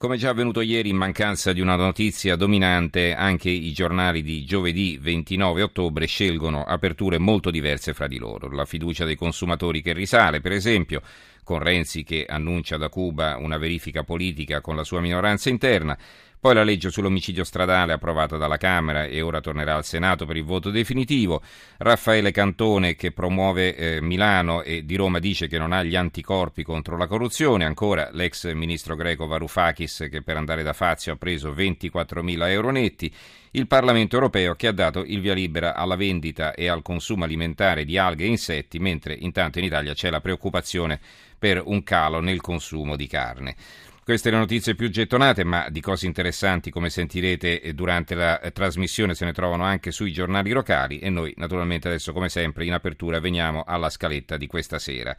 Come già avvenuto ieri, in mancanza di una notizia dominante, anche i giornali di giovedì 29 ottobre scelgono aperture molto diverse fra di loro. La fiducia dei consumatori che risale, per esempio, con Renzi che annuncia da Cuba una verifica politica con la sua minoranza interna, poi la legge sull'omicidio stradale approvata dalla Camera e ora tornerà al Senato per il voto definitivo. Raffaele Cantone che promuove eh, Milano e di Roma dice che non ha gli anticorpi contro la corruzione. Ancora l'ex ministro greco Varoufakis che per andare da Fazio ha preso 24.000 euro netti. Il Parlamento europeo che ha dato il via libera alla vendita e al consumo alimentare di alghe e insetti, mentre intanto in Italia c'è la preoccupazione per un calo nel consumo di carne. Queste le notizie più gettonate, ma di cose interessanti, come sentirete eh, durante la eh, trasmissione, se ne trovano anche sui giornali locali e noi naturalmente adesso, come sempre, in apertura veniamo alla scaletta di questa sera.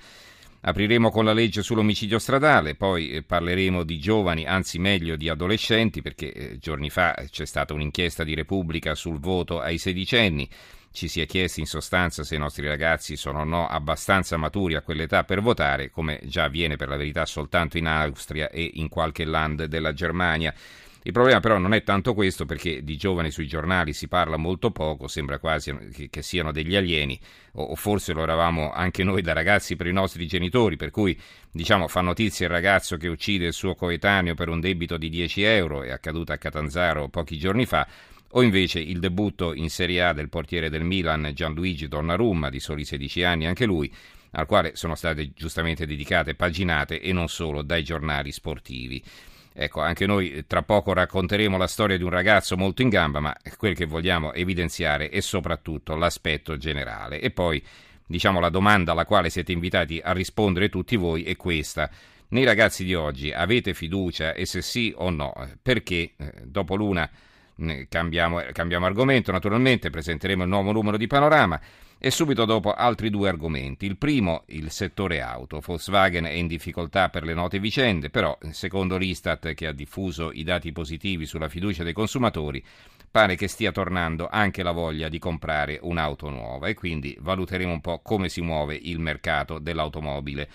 Apriremo con la legge sull'omicidio stradale, poi eh, parleremo di giovani, anzi meglio di adolescenti, perché giorni fa c'è stata un'inchiesta di Repubblica sul voto ai sedicenni. Ci si è chiesti in sostanza se i nostri ragazzi sono o no abbastanza maturi a quell'età per votare, come già avviene per la verità soltanto in Austria e in qualche land della Germania. Il problema però non è tanto questo perché di giovani sui giornali si parla molto poco, sembra quasi che, che siano degli alieni o, o, forse lo eravamo anche noi da ragazzi per i nostri genitori, per cui diciamo fa notizia il ragazzo che uccide il suo coetaneo per un debito di 10 euro, è accaduto a Catanzaro pochi giorni fa, o invece il debutto in Serie A del portiere del Milan Gianluigi Donnarumma, di soli 16 anni anche lui, al quale sono state giustamente dedicate paginate e non solo dai giornali sportivi. Ecco, anche noi tra poco racconteremo la storia di un ragazzo molto in gamba, ma quel che vogliamo evidenziare è soprattutto l'aspetto generale. E poi, diciamo, la domanda alla quale siete invitati a rispondere tutti voi è questa. Nei ragazzi di oggi avete fiducia e se sì o no? Perché eh, dopo l'una Cambiamo, cambiamo, argomento, naturalmente presenteremo il nuovo numero di Panorama e subito dopo altri due argomenti. Il primo, il settore auto. Volkswagen è in difficoltà per le note vicende, però secondo l'Istat che ha diffuso i dati positivi sulla fiducia dei consumatori, pare che stia tornando anche la voglia di comprare un'auto nuova e quindi valuteremo un po' come si muove il mercato dell'automobile.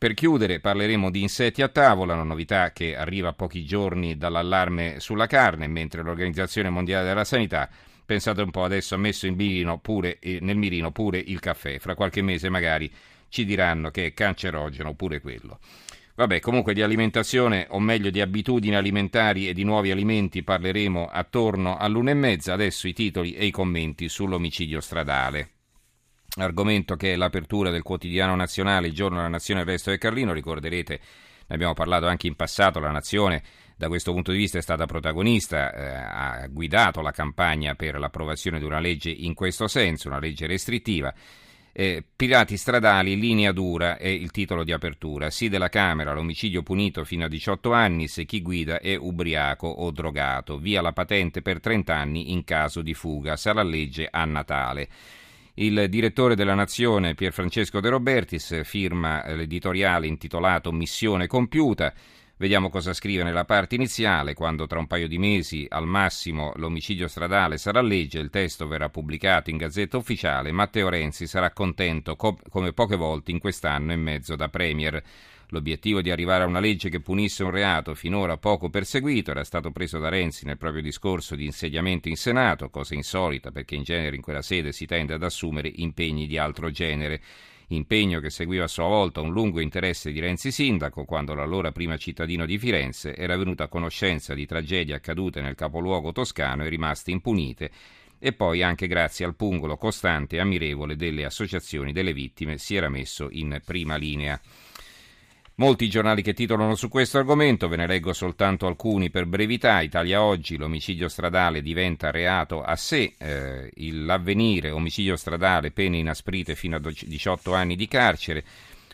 Per chiudere parleremo di insetti a tavola, una novità che arriva a pochi giorni dall'allarme sulla carne, mentre l'Organizzazione Mondiale della Sanità, pensate un po', adesso ha messo pure, eh, nel mirino pure il caffè. Fra qualche mese magari ci diranno che è cancerogeno pure quello. Vabbè, comunque di alimentazione, o meglio di abitudini alimentari e di nuovi alimenti parleremo attorno all'una e mezza. Adesso i titoli e i commenti sull'omicidio stradale argomento che è l'apertura del quotidiano nazionale, il giorno della nazione, il resto del Carlino, ricorderete, ne abbiamo parlato anche in passato, la nazione da questo punto di vista è stata protagonista, eh, ha guidato la campagna per l'approvazione di una legge in questo senso, una legge restrittiva. Eh, pirati stradali, linea dura è il titolo di apertura. Sì della Camera, l'omicidio punito fino a 18 anni se chi guida è ubriaco o drogato. Via la patente per 30 anni in caso di fuga. Sarà legge a Natale. Il direttore della Nazione, Pierfrancesco De Robertis, firma l'editoriale intitolato Missione compiuta. Vediamo cosa scrive nella parte iniziale, quando tra un paio di mesi al massimo l'omicidio stradale sarà legge, il testo verrà pubblicato in Gazzetta Ufficiale, Matteo Renzi sarà contento co- come poche volte in quest'anno e mezzo da Premier. L'obiettivo di arrivare a una legge che punisse un reato finora poco perseguito era stato preso da Renzi nel proprio discorso di insediamento in Senato, cosa insolita perché in genere in quella sede si tende ad assumere impegni di altro genere impegno che seguiva a sua volta un lungo interesse di Renzi sindaco quando l'allora prima cittadino di Firenze era venuto a conoscenza di tragedie accadute nel capoluogo toscano e rimaste impunite e poi anche grazie al pungolo costante e ammirevole delle associazioni delle vittime si era messo in prima linea. Molti giornali che titolano su questo argomento, ve ne leggo soltanto alcuni per brevità. Italia Oggi, l'omicidio stradale diventa reato a sé, eh, l'avvenire, omicidio stradale, pene inasprite fino a 18 anni di carcere,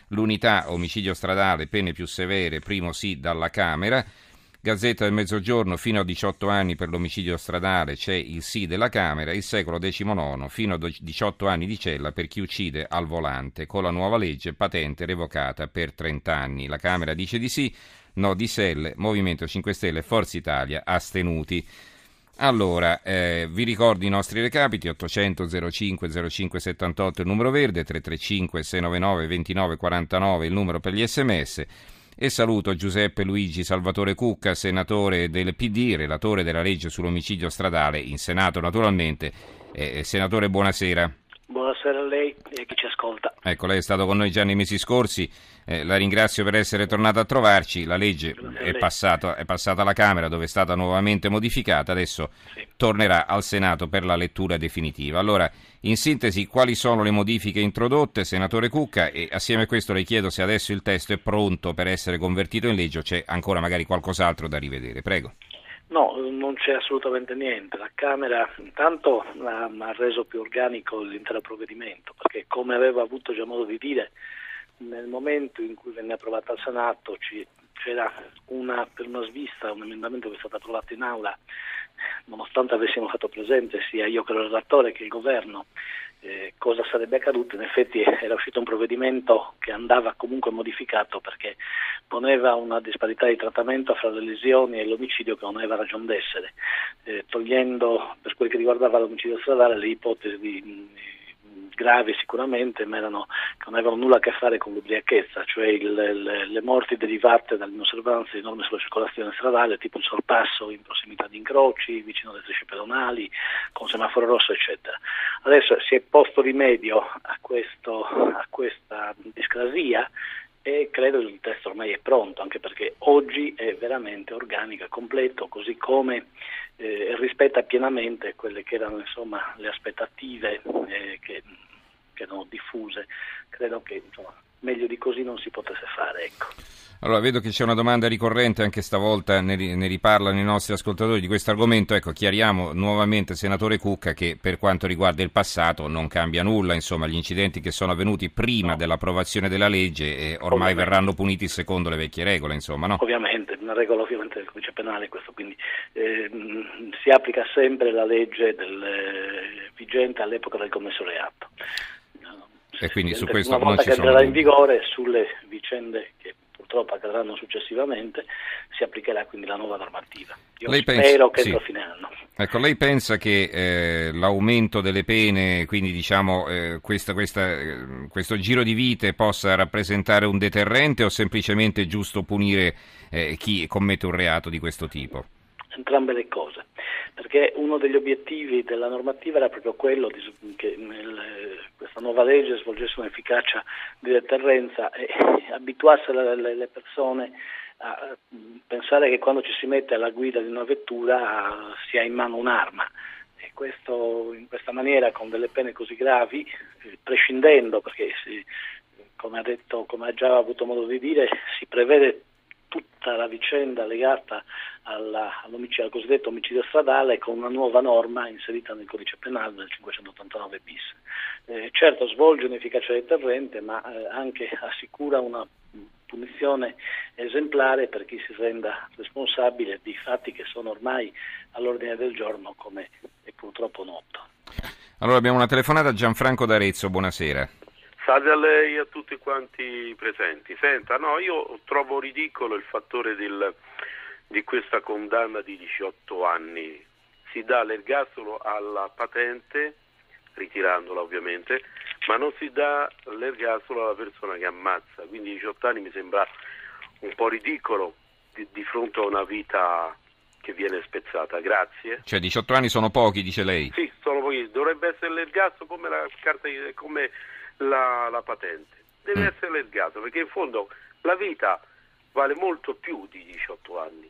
l'unità, omicidio stradale, pene più severe, primo sì dalla Camera, Gazzetta del Mezzogiorno, fino a 18 anni per l'omicidio stradale c'è il sì della Camera, il secolo XIX, fino a 18 anni di cella per chi uccide al volante, con la nuova legge patente revocata per 30 anni. La Camera dice di sì, no di Selle, Movimento 5 Stelle Forza Italia astenuti. Allora, eh, vi ricordo i nostri recapiti, 800 05 05 78 il numero verde, 335 699 29 49 il numero per gli sms e saluto Giuseppe Luigi Salvatore Cucca, senatore del PD, relatore della legge sull'omicidio stradale in Senato naturalmente. Eh, senatore, buonasera. Buonasera a lei e a chi ci ascolta. Ecco, lei è stato con noi già nei mesi scorsi, eh, la ringrazio per essere tornato a trovarci, la legge è passata, è passata, alla Camera dove è stata nuovamente modificata, adesso sì. tornerà al Senato per la lettura definitiva. Allora, in sintesi, quali sono le modifiche introdotte, senatore Cucca, e assieme a questo le chiedo se adesso il testo è pronto per essere convertito in legge o c'è ancora magari qualcos'altro da rivedere. Prego. No, non c'è assolutamente niente. La Camera intanto ha, ha reso più organico l'intero provvedimento, perché come aveva avuto già modo di dire, nel momento in cui venne approvato al Senato ci, c'era una, per una svista un emendamento che è stato approvato in aula, nonostante avessimo fatto presente sia io che il redattore che il governo eh, cosa sarebbe accaduto, in effetti era uscito un provvedimento che andava comunque modificato perché poneva una disparità di trattamento fra le lesioni e l'omicidio che non aveva ragione d'essere, eh, togliendo per quel che riguardava l'omicidio stradale le ipotesi di, gravi sicuramente, ma erano, che non avevano nulla a che fare con l'ubriachezza, cioè il, le, le, morti derivate dall'inosservanza di norme sulla circolazione stradale, tipo il sorpasso in prossimità di incroci, vicino alle strisce pedonali, con semaforo rosso, eccetera. Adesso si è posto rimedio a, questo, a questa discrasia e credo che il testo ormai è pronto, anche perché oggi è veramente organico e completo, così come eh, rispetta pienamente quelle che erano insomma, le aspettative eh, che, che, erano diffuse. Credo che insomma, meglio di così non si potesse fare. Ecco. Allora, vedo che c'è una domanda ricorrente, anche stavolta ne, ne riparlano i nostri ascoltatori di questo argomento. Ecco, chiariamo nuovamente, senatore Cucca, che per quanto riguarda il passato non cambia nulla, insomma, gli incidenti che sono avvenuti prima no. dell'approvazione della legge eh, ormai ovviamente. verranno puniti secondo le vecchie regole, insomma, no? Ovviamente, una regola ovviamente del codice penale questo, quindi eh, si applica sempre la legge del, eh, vigente all'epoca del commesso reato. E quindi su questo una volta che entrerà in vigore sulle vicende che purtroppo accadranno successivamente, si applicherà quindi la nuova normativa. Io lei spero pensa, che entro sì. fine anno. Ecco, lei pensa che eh, l'aumento delle pene, quindi diciamo eh, questa, questa, eh, questo giro di vite possa rappresentare un deterrente o semplicemente giusto punire eh, chi commette un reato di questo tipo? Entrambe le cose perché uno degli obiettivi della normativa era proprio quello di, che nel, questa nuova legge svolgesse un'efficacia di deterrenza e abituasse le, le persone a pensare che quando ci si mette alla guida di una vettura si ha in mano un'arma. E questo, in questa maniera, con delle pene così gravi, eh, prescindendo, perché si, come, ha detto, come ha già avuto modo di dire, si prevede tutta la vicenda legata alla, al cosiddetto omicidio stradale con una nuova norma inserita nel codice penale del 589 bis. Eh, certo svolge un'efficacia deterrente ma eh, anche assicura una punizione esemplare per chi si renda responsabile di fatti che sono ormai all'ordine del giorno come è purtroppo noto. Allora abbiamo una telefonata a Gianfranco D'Arezzo, buonasera. Salve a lei e a tutti quanti presenti. Senta, no, io trovo ridicolo il fattore del, di questa condanna di 18 anni. Si dà l'ergastolo alla patente, ritirandola ovviamente, ma non si dà l'ergastolo alla persona che ammazza. Quindi 18 anni mi sembra un po' ridicolo di, di fronte a una vita che viene spezzata. Grazie. Cioè 18 anni sono pochi, dice lei? Sì, sono pochi. Dovrebbe essere l'ergastolo come la carta come la, la patente. Deve mm. essere l'ergato perché in fondo la vita vale molto più di 18 anni.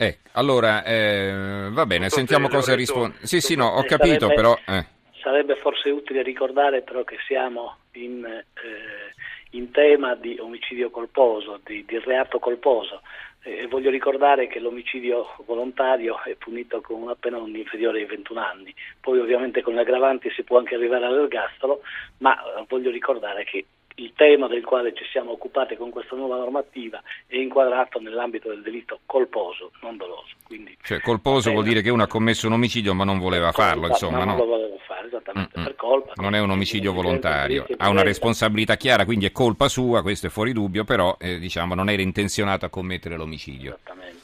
Eh, allora, eh, va bene, sentiamo cosa risponde. Sì, sì, no, ho capito, sarebbe, però... Eh. Sarebbe forse utile ricordare però che siamo in, eh, in tema di omicidio colposo, di, di reato colposo. E voglio ricordare che l'omicidio volontario è punito con una pena non inferiore ai 21 anni, poi ovviamente con le aggravanti si può anche arrivare all'ergastolo, ma eh, voglio ricordare che il tema del quale ci siamo occupati con questa nuova normativa è inquadrato nell'ambito del delitto colposo, non doloso. Quindi, cioè colposo vuol dire che uno ha commesso un omicidio ma non voleva colpa, farlo, insomma, no? Non lo voleva fare, esattamente, Mm-mm. per colpa. Non è un omicidio volontario, ha una responsabilità chiara, quindi è colpa sua, questo è fuori dubbio, però eh, diciamo non era intenzionato a commettere l'omicidio. Esattamente.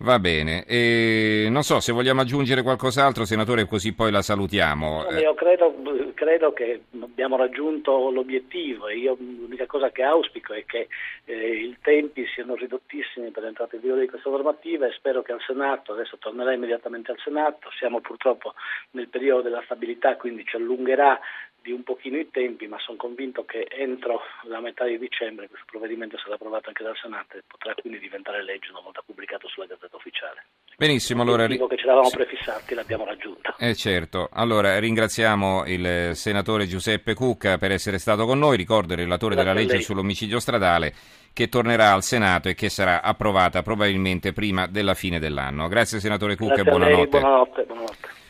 Va bene, e non so se vogliamo aggiungere qualcos'altro, senatore, così poi la salutiamo. Io credo, credo che abbiamo raggiunto l'obiettivo e io l'unica cosa che auspico è che eh, i tempi siano ridottissimi per l'entrata in vigore di questa normativa e spero che al Senato, adesso tornerà immediatamente al Senato, siamo purtroppo nel periodo della stabilità, quindi ci allungherà di un pochino i tempi, ma sono convinto che entro la metà di dicembre questo provvedimento sarà approvato anche dal Senato e potrà quindi diventare legge una volta pubblicato sulla Gazzetta Ufficiale. Benissimo, allora... Il che ce l'avevamo prefissati l'abbiamo raggiunto. Eh certo, allora ringraziamo il senatore Giuseppe Cucca per essere stato con noi, ricordo il relatore Grazie della legge sull'omicidio stradale che tornerà al Senato e che sarà approvata probabilmente prima della fine dell'anno. Grazie senatore Cucca Grazie e buonanotte. buonanotte. buonanotte.